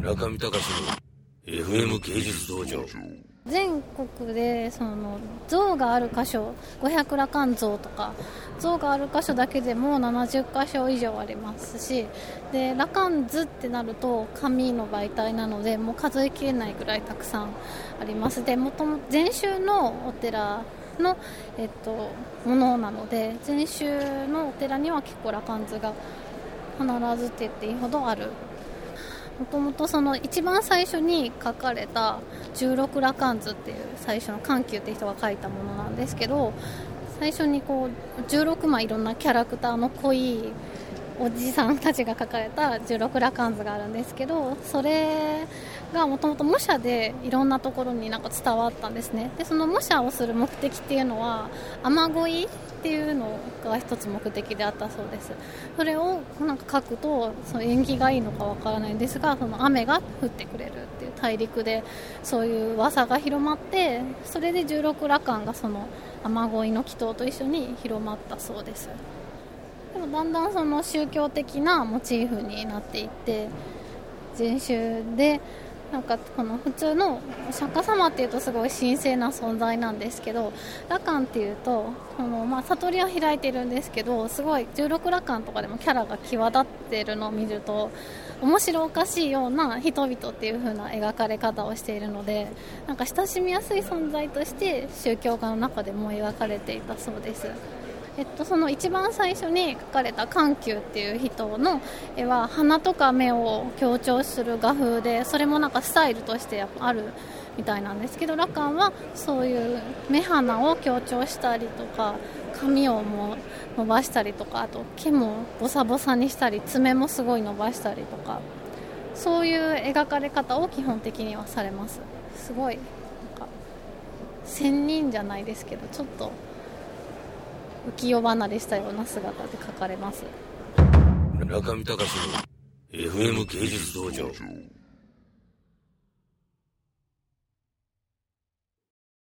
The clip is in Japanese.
中見隆の FM 芸術道場。全国でその像がある箇所500羅漢像とか像がある箇所だけでも70箇所以上ありますしで羅漢図ってなると紙の媒体なのでもう数えきれないぐらいたくさんあります。でもとも禅宗のお寺の、えっと、ものなので禅宗のお寺には結構羅漢図が必ずって言っていいほどある。もともとその一番最初に書かれた十六羅漢図っていう最初の緩急って人が書いたものなんですけど最初にこう16枚いろんなキャラクターの濃いおじさんたちが書かれた十六羅漢図があるんですけどそれがもともと模写でいろんなところになんか伝わったんですね。でその模写をする目的っていうのは雨乞いっていうのが一つ目的であったそうです。それをなんか書くとその縁起がいいのかわからないんですがその雨が降ってくれるっていう大陸でそういう噂が広まってそれで十六羅漢がその雨乞いの祈祷と一緒に広まったそうです。でもだんだんその宗教的なモチーフになっていって禅宗でなんかこの普通のお釈迦様っていうとすごい神聖な存在なんですけど羅漢っていうとこの、まあ、悟りは開いてるんですけどすごい16羅漢とかでもキャラが際立ってるのを見ると面白おかしいような人々っていう風な描かれ方をしているのでなんか親しみやすい存在として宗教画の中でも描かれていたそうです。えっと、その一番最初に描かれた緩急っていう人の絵は鼻とか目を強調する画風でそれもなんかスタイルとしてあるみたいなんですけど羅漢はそういう目鼻を強調したりとか髪をも伸ばしたりとかあと毛もボサボサにしたり爪もすごい伸ばしたりとかそういう描かれ方を基本的にはされます。すごいなんか仙人じゃないですけどちょっと浮世離れしたような姿で書かれます。中見隆の FM 芸術道場。